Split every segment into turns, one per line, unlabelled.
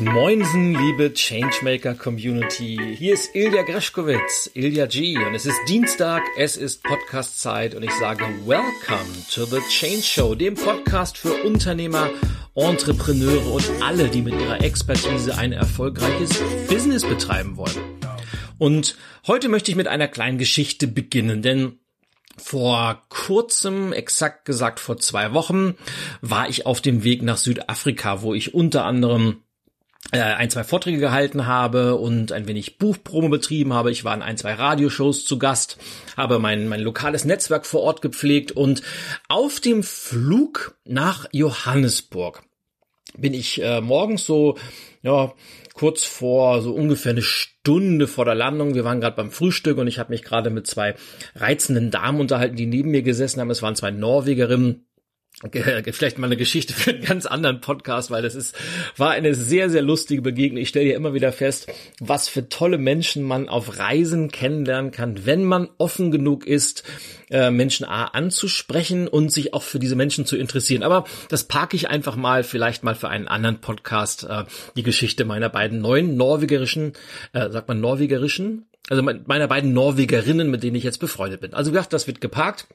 Moinsen, liebe Changemaker Community. Hier ist Ilja Greschkowitz, Ilja G. Und es ist Dienstag, es ist Podcast-Zeit und ich sage Welcome to the Change Show, dem Podcast für Unternehmer, Entrepreneure und alle, die mit ihrer Expertise ein erfolgreiches Business betreiben wollen. Und heute möchte ich mit einer kleinen Geschichte beginnen, denn vor kurzem, exakt gesagt vor zwei Wochen, war ich auf dem Weg nach Südafrika, wo ich unter anderem ein, zwei Vorträge gehalten habe und ein wenig Buchpromo betrieben habe. Ich war in ein, zwei Radioshows zu Gast, habe mein, mein lokales Netzwerk vor Ort gepflegt und auf dem Flug nach Johannesburg bin ich äh, morgens so, ja, kurz vor so ungefähr eine Stunde vor der Landung. Wir waren gerade beim Frühstück und ich habe mich gerade mit zwei reizenden Damen unterhalten, die neben mir gesessen haben. Es waren zwei Norwegerinnen vielleicht mal eine Geschichte für einen ganz anderen Podcast, weil das ist, war eine sehr, sehr lustige Begegnung. Ich stelle ja immer wieder fest, was für tolle Menschen man auf Reisen kennenlernen kann, wenn man offen genug ist, äh, Menschen A anzusprechen und sich auch für diese Menschen zu interessieren. Aber das parke ich einfach mal, vielleicht mal für einen anderen Podcast, äh, die Geschichte meiner beiden neuen norwegerischen, äh, sagt man norwegerischen, also meiner beiden Norwegerinnen, mit denen ich jetzt befreundet bin. Also gesagt, das wird geparkt.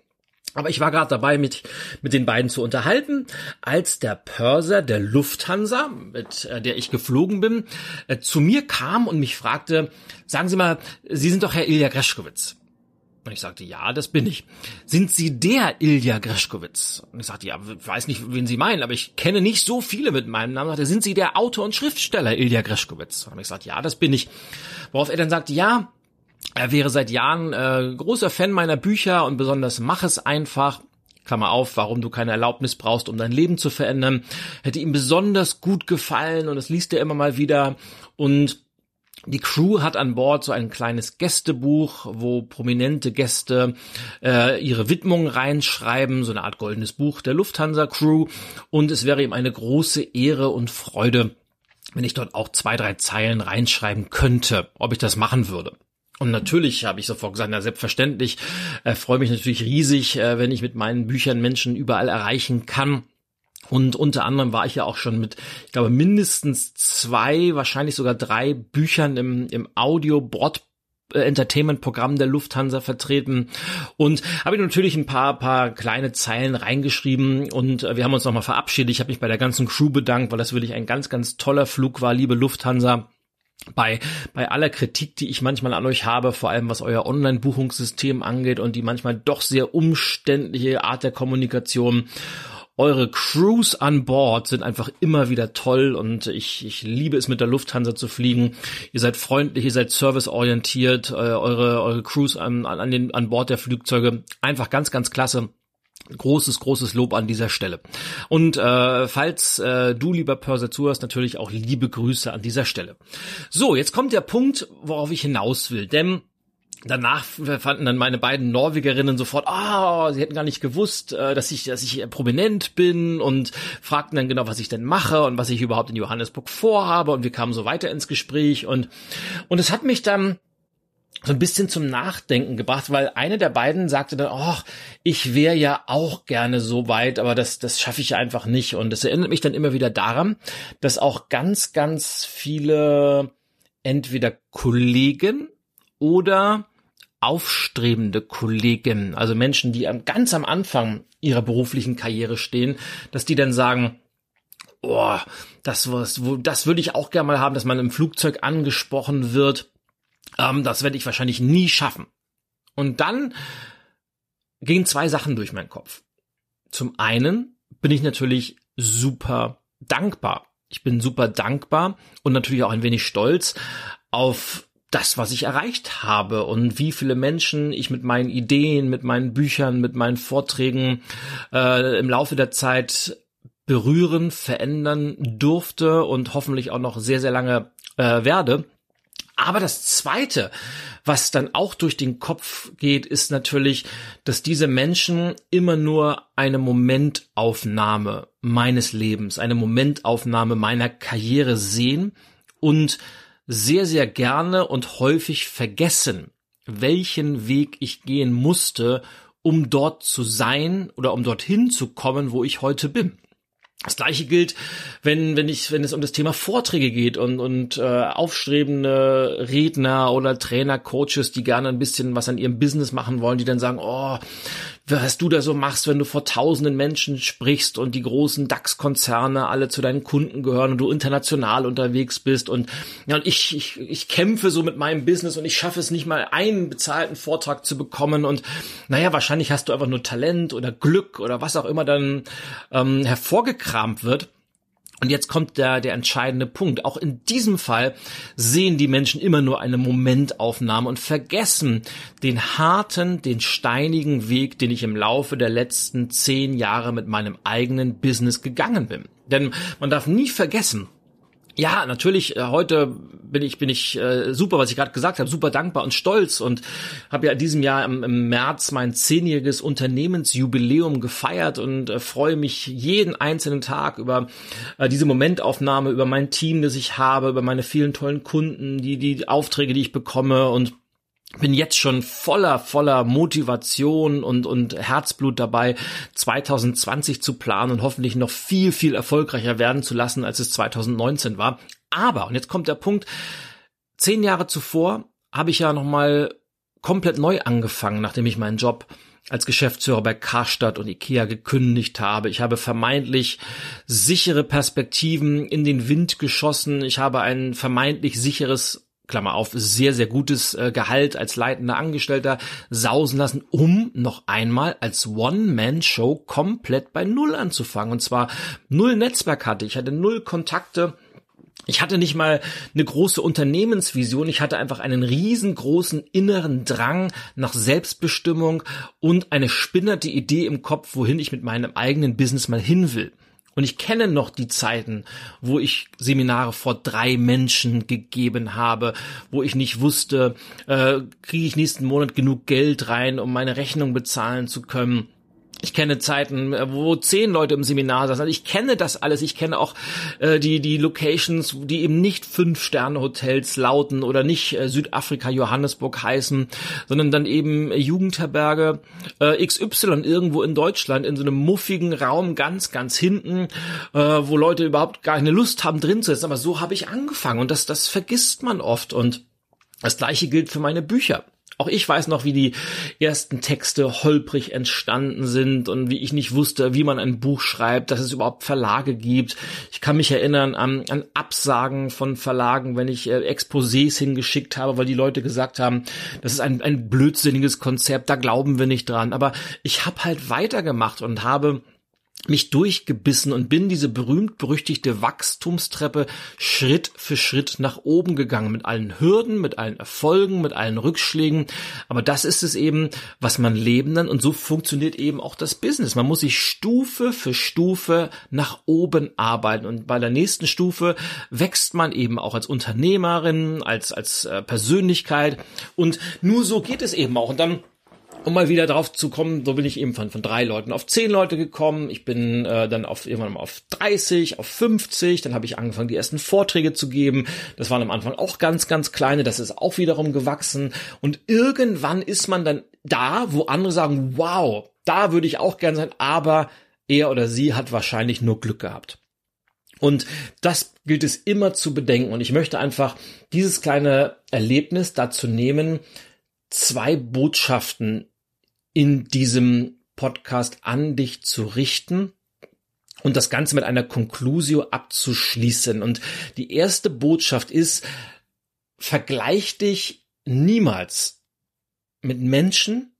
Aber ich war gerade dabei, mit, mit den beiden zu unterhalten, als der Pörser der Lufthansa, mit äh, der ich geflogen bin, äh, zu mir kam und mich fragte, sagen Sie mal, Sie sind doch Herr Ilja Greschkowitz. Und ich sagte, ja, das bin ich. Sind Sie der Ilja Greschkowitz? Und ich sagte, ja, ich weiß nicht, wen Sie meinen, aber ich kenne nicht so viele mit meinem Namen. sagte, sind Sie der Autor und Schriftsteller Ilja Greschkowitz? Und ich sagte, ja, das bin ich. Worauf er dann sagte, ja, er wäre seit Jahren äh, großer Fan meiner Bücher und besonders Mach es einfach. Klammer auf, warum du keine Erlaubnis brauchst, um dein Leben zu verändern. Hätte ihm besonders gut gefallen und das liest er immer mal wieder. Und die Crew hat an Bord so ein kleines Gästebuch, wo prominente Gäste äh, ihre Widmungen reinschreiben, so eine Art goldenes Buch der Lufthansa Crew. Und es wäre ihm eine große Ehre und Freude, wenn ich dort auch zwei, drei Zeilen reinschreiben könnte, ob ich das machen würde. Und natürlich habe ich sofort gesagt, na selbstverständlich, äh, freue mich natürlich riesig, äh, wenn ich mit meinen Büchern Menschen überall erreichen kann. Und unter anderem war ich ja auch schon mit, ich glaube, mindestens zwei, wahrscheinlich sogar drei Büchern im, im Audio-Bot äh, Entertainment-Programm der Lufthansa vertreten und habe natürlich ein paar paar kleine Zeilen reingeschrieben und äh, wir haben uns nochmal verabschiedet. Ich habe mich bei der ganzen Crew bedankt, weil das wirklich ein ganz ganz toller Flug war, liebe Lufthansa bei, bei aller Kritik, die ich manchmal an euch habe, vor allem was euer Online-Buchungssystem angeht und die manchmal doch sehr umständliche Art der Kommunikation. Eure Crews an Bord sind einfach immer wieder toll und ich, ich liebe es mit der Lufthansa zu fliegen. Ihr seid freundlich, ihr seid serviceorientiert, äh, eure, eure Crews an, an, den, an Bord der Flugzeuge einfach ganz, ganz klasse. Großes, großes Lob an dieser Stelle. Und äh, falls äh, du, lieber Pörser, zuhörst, natürlich auch liebe Grüße an dieser Stelle. So, jetzt kommt der Punkt, worauf ich hinaus will. Denn Danach fanden dann meine beiden Norwegerinnen sofort, ah, oh, sie hätten gar nicht gewusst, äh, dass ich, dass ich prominent bin und fragten dann genau, was ich denn mache und was ich überhaupt in Johannesburg vorhabe und wir kamen so weiter ins Gespräch und und es hat mich dann so ein bisschen zum Nachdenken gebracht, weil eine der beiden sagte dann, oh, ich wäre ja auch gerne so weit, aber das, das schaffe ich einfach nicht. Und es erinnert mich dann immer wieder daran, dass auch ganz, ganz viele entweder Kollegen oder aufstrebende Kollegen, also Menschen, die ganz am Anfang ihrer beruflichen Karriere stehen, dass die dann sagen, oh, das, das würde ich auch gerne mal haben, dass man im Flugzeug angesprochen wird ähm, das werde ich wahrscheinlich nie schaffen. Und dann gehen zwei Sachen durch meinen Kopf. Zum einen bin ich natürlich super dankbar. Ich bin super dankbar und natürlich auch ein wenig stolz auf das, was ich erreicht habe und wie viele Menschen ich mit meinen Ideen, mit meinen Büchern, mit meinen Vorträgen äh, im Laufe der Zeit berühren, verändern durfte und hoffentlich auch noch sehr, sehr lange äh, werde. Aber das Zweite, was dann auch durch den Kopf geht, ist natürlich, dass diese Menschen immer nur eine Momentaufnahme meines Lebens, eine Momentaufnahme meiner Karriere sehen und sehr, sehr gerne und häufig vergessen, welchen Weg ich gehen musste, um dort zu sein oder um dorthin zu kommen, wo ich heute bin. Das gleiche gilt, wenn wenn ich wenn es um das Thema Vorträge geht und und äh, aufstrebende Redner oder Trainer, Coaches, die gerne ein bisschen was an ihrem Business machen wollen, die dann sagen, oh, was du da so machst, wenn du vor tausenden Menschen sprichst und die großen DAX-Konzerne alle zu deinen Kunden gehören und du international unterwegs bist und ja und ich ich ich kämpfe so mit meinem Business und ich schaffe es nicht mal einen bezahlten Vortrag zu bekommen und naja wahrscheinlich hast du einfach nur Talent oder Glück oder was auch immer dann ähm, hervorgekramt wird. Und jetzt kommt der, der entscheidende Punkt. Auch in diesem Fall sehen die Menschen immer nur eine Momentaufnahme und vergessen den harten, den steinigen Weg, den ich im Laufe der letzten zehn Jahre mit meinem eigenen Business gegangen bin. Denn man darf nie vergessen, ja, natürlich, äh, heute bin ich, bin ich äh, super, was ich gerade gesagt habe, super dankbar und stolz und habe ja in diesem Jahr im, im März mein zehnjähriges Unternehmensjubiläum gefeiert und äh, freue mich jeden einzelnen Tag über äh, diese Momentaufnahme, über mein Team, das ich habe, über meine vielen tollen Kunden, die, die Aufträge, die ich bekomme und bin jetzt schon voller, voller Motivation und, und Herzblut dabei, 2020 zu planen und hoffentlich noch viel, viel erfolgreicher werden zu lassen, als es 2019 war. Aber, und jetzt kommt der Punkt, zehn Jahre zuvor habe ich ja nochmal komplett neu angefangen, nachdem ich meinen Job als Geschäftsführer bei Karstadt und Ikea gekündigt habe. Ich habe vermeintlich sichere Perspektiven in den Wind geschossen. Ich habe ein vermeintlich sicheres Klammer auf, sehr, sehr gutes äh, Gehalt als leitender Angestellter sausen lassen, um noch einmal als One-Man-Show komplett bei Null anzufangen. Und zwar null Netzwerk hatte ich, hatte null Kontakte. Ich hatte nicht mal eine große Unternehmensvision, ich hatte einfach einen riesengroßen inneren Drang nach Selbstbestimmung und eine spinnerte Idee im Kopf, wohin ich mit meinem eigenen Business mal hin will. Und ich kenne noch die Zeiten, wo ich Seminare vor drei Menschen gegeben habe, wo ich nicht wusste, äh, kriege ich nächsten Monat genug Geld rein, um meine Rechnung bezahlen zu können. Ich kenne Zeiten, äh, wo zehn Leute im Seminar saßen. Also ich kenne das alles. Ich kenne auch äh, die die Locations, die eben nicht fünf Sterne Hotels lauten oder nicht äh, Südafrika Johannesburg heißen, sondern dann eben Jugendherberge äh, XY irgendwo in Deutschland in so einem muffigen Raum ganz ganz hinten, äh, wo Leute überhaupt gar keine Lust haben drin zu sitzen. Aber so habe ich angefangen und das das vergisst man oft und das gleiche gilt für meine Bücher. Auch ich weiß noch, wie die ersten Texte holprig entstanden sind und wie ich nicht wusste, wie man ein Buch schreibt, dass es überhaupt Verlage gibt. Ich kann mich erinnern an, an Absagen von Verlagen, wenn ich äh, Exposés hingeschickt habe, weil die Leute gesagt haben, das ist ein, ein blödsinniges Konzept, da glauben wir nicht dran. Aber ich habe halt weitergemacht und habe mich durchgebissen und bin diese berühmt-berüchtigte Wachstumstreppe Schritt für Schritt nach oben gegangen, mit allen Hürden, mit allen Erfolgen, mit allen Rückschlägen. Aber das ist es eben, was man leben dann und so funktioniert eben auch das Business. Man muss sich Stufe für Stufe nach oben arbeiten und bei der nächsten Stufe wächst man eben auch als Unternehmerin, als, als äh, Persönlichkeit und nur so geht es eben auch. Und dann um mal wieder drauf zu kommen, so bin ich eben von, von drei Leuten auf zehn Leute gekommen. Ich bin äh, dann auf irgendwann mal auf 30, auf 50. Dann habe ich angefangen, die ersten Vorträge zu geben. Das waren am Anfang auch ganz, ganz kleine. Das ist auch wiederum gewachsen. Und irgendwann ist man dann da, wo andere sagen, wow, da würde ich auch gern sein, aber er oder sie hat wahrscheinlich nur Glück gehabt. Und das gilt es immer zu bedenken. Und ich möchte einfach dieses kleine Erlebnis dazu nehmen, zwei Botschaften in diesem Podcast an dich zu richten und das Ganze mit einer Conclusio abzuschließen. Und die erste Botschaft ist, vergleich dich niemals mit Menschen,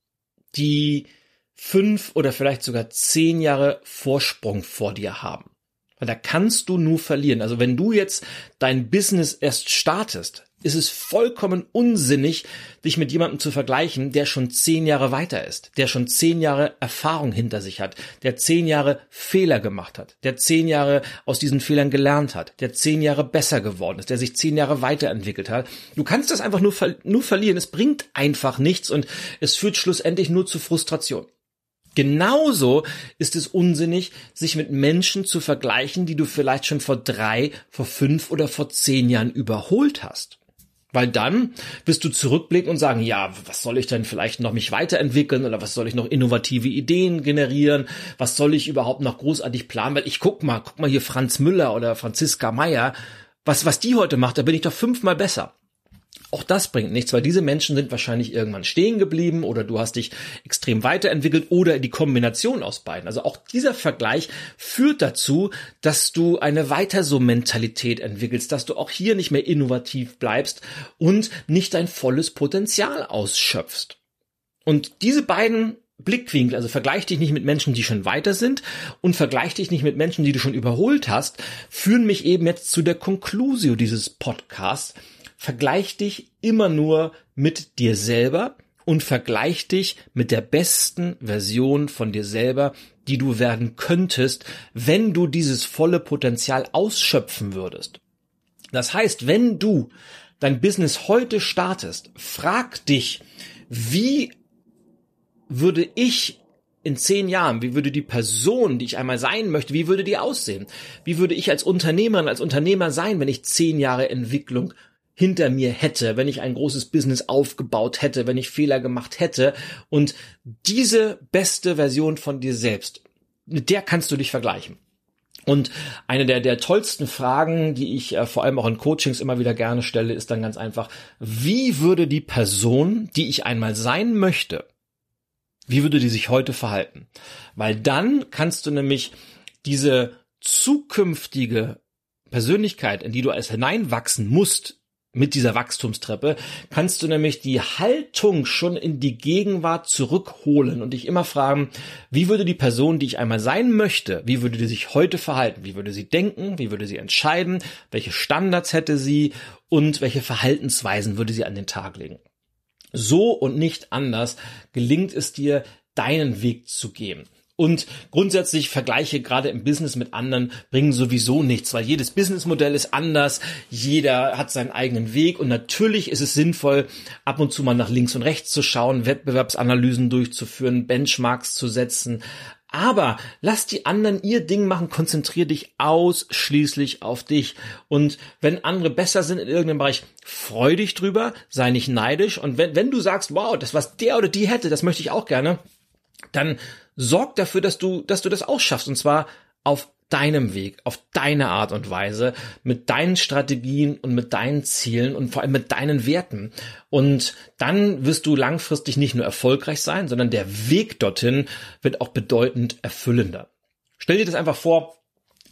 die fünf oder vielleicht sogar zehn Jahre Vorsprung vor dir haben. Weil da kannst du nur verlieren. Also wenn du jetzt dein Business erst startest, ist es vollkommen unsinnig, dich mit jemandem zu vergleichen, der schon zehn Jahre weiter ist, der schon zehn Jahre Erfahrung hinter sich hat, der zehn Jahre Fehler gemacht hat, der zehn Jahre aus diesen Fehlern gelernt hat, der zehn Jahre besser geworden ist, der sich zehn Jahre weiterentwickelt hat. Du kannst das einfach nur, nur verlieren. Es bringt einfach nichts und es führt schlussendlich nur zu Frustration. Genauso ist es unsinnig, sich mit Menschen zu vergleichen, die du vielleicht schon vor drei, vor fünf oder vor zehn Jahren überholt hast. Weil dann wirst du zurückblicken und sagen, ja, was soll ich denn vielleicht noch mich weiterentwickeln oder was soll ich noch innovative Ideen generieren? Was soll ich überhaupt noch großartig planen? Weil ich guck mal, guck mal hier Franz Müller oder Franziska Meyer, was, was die heute macht, da bin ich doch fünfmal besser. Auch das bringt nichts, weil diese Menschen sind wahrscheinlich irgendwann stehen geblieben oder du hast dich extrem weiterentwickelt oder die Kombination aus beiden. Also auch dieser Vergleich führt dazu, dass du eine weiter so Mentalität entwickelst, dass du auch hier nicht mehr innovativ bleibst und nicht dein volles Potenzial ausschöpfst. Und diese beiden Blickwinkel, also vergleich dich nicht mit Menschen, die schon weiter sind und vergleich dich nicht mit Menschen, die du schon überholt hast, führen mich eben jetzt zu der Conclusio dieses Podcasts, vergleich dich immer nur mit dir selber und vergleich dich mit der besten Version von dir selber, die du werden könntest, wenn du dieses volle Potenzial ausschöpfen würdest. Das heißt, wenn du dein Business heute startest, frag dich, wie würde ich in zehn Jahren, wie würde die Person, die ich einmal sein möchte, wie würde die aussehen? Wie würde ich als Unternehmerin, als Unternehmer sein, wenn ich zehn Jahre Entwicklung hinter mir hätte, wenn ich ein großes Business aufgebaut hätte, wenn ich Fehler gemacht hätte. Und diese beste Version von dir selbst, mit der kannst du dich vergleichen. Und eine der, der tollsten Fragen, die ich äh, vor allem auch in Coachings immer wieder gerne stelle, ist dann ganz einfach, wie würde die Person, die ich einmal sein möchte, wie würde die sich heute verhalten? Weil dann kannst du nämlich diese zukünftige Persönlichkeit, in die du als hineinwachsen musst, mit dieser Wachstumstreppe kannst du nämlich die Haltung schon in die Gegenwart zurückholen und dich immer fragen, wie würde die Person, die ich einmal sein möchte, wie würde die sich heute verhalten? Wie würde sie denken? Wie würde sie entscheiden? Welche Standards hätte sie? Und welche Verhaltensweisen würde sie an den Tag legen? So und nicht anders gelingt es dir, deinen Weg zu gehen. Und grundsätzlich Vergleiche gerade im Business mit anderen bringen sowieso nichts, weil jedes Businessmodell ist anders, jeder hat seinen eigenen Weg und natürlich ist es sinnvoll, ab und zu mal nach links und rechts zu schauen, Wettbewerbsanalysen durchzuführen, Benchmarks zu setzen. Aber lass die anderen ihr Ding machen, konzentrier dich ausschließlich auf dich. Und wenn andere besser sind in irgendeinem Bereich, freu dich drüber, sei nicht neidisch. Und wenn, wenn du sagst, wow, das was der oder die hätte, das möchte ich auch gerne, dann sorg dafür, dass du, dass du das auch schaffst. Und zwar auf deinem Weg, auf deine Art und Weise, mit deinen Strategien und mit deinen Zielen und vor allem mit deinen Werten. Und dann wirst du langfristig nicht nur erfolgreich sein, sondern der Weg dorthin wird auch bedeutend erfüllender. Stell dir das einfach vor,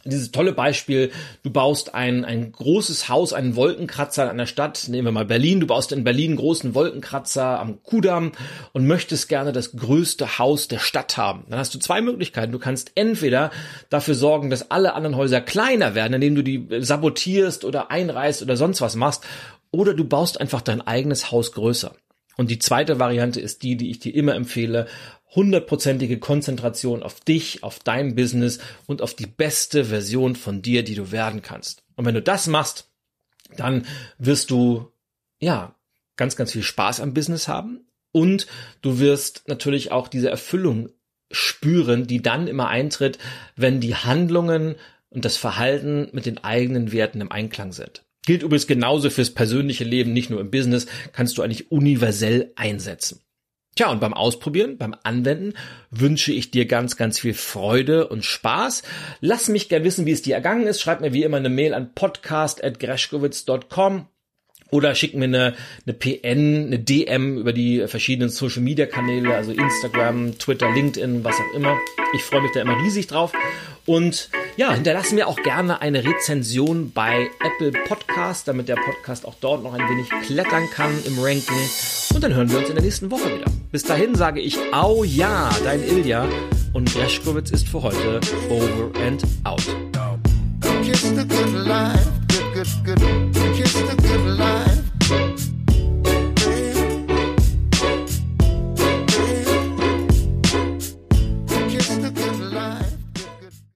dieses tolle Beispiel, du baust ein, ein großes Haus, einen Wolkenkratzer an der Stadt, nehmen wir mal Berlin, du baust in Berlin einen großen Wolkenkratzer am Kudamm und möchtest gerne das größte Haus der Stadt haben. Dann hast du zwei Möglichkeiten. Du kannst entweder dafür sorgen, dass alle anderen Häuser kleiner werden, indem du die sabotierst oder einreißt oder sonst was machst, oder du baust einfach dein eigenes Haus größer. Und die zweite Variante ist die, die ich dir immer empfehle hundertprozentige Konzentration auf dich, auf dein Business und auf die beste Version von dir, die du werden kannst. Und wenn du das machst, dann wirst du, ja, ganz, ganz viel Spaß am Business haben und du wirst natürlich auch diese Erfüllung spüren, die dann immer eintritt, wenn die Handlungen und das Verhalten mit den eigenen Werten im Einklang sind. Gilt übrigens genauso fürs persönliche Leben, nicht nur im Business, kannst du eigentlich universell einsetzen. Tja, und beim Ausprobieren, beim Anwenden wünsche ich dir ganz, ganz viel Freude und Spaß. Lass mich gerne wissen, wie es dir ergangen ist. Schreib mir wie immer eine Mail an podcast.greschkowitz.com oder schick mir eine, eine PN, eine DM über die verschiedenen Social Media Kanäle, also Instagram, Twitter, LinkedIn, was auch immer. Ich freue mich da immer riesig drauf. Und ja, hinterlassen mir auch gerne eine Rezension bei Apple Podcast, damit der Podcast auch dort noch ein wenig klettern kann im Ranking. Und dann hören wir uns in der nächsten Woche wieder. Bis dahin sage ich Au ja, dein Ilja. Und Greschkowitz ist für heute over and out. Kiss the good life, good, good, good. Kiss the good life.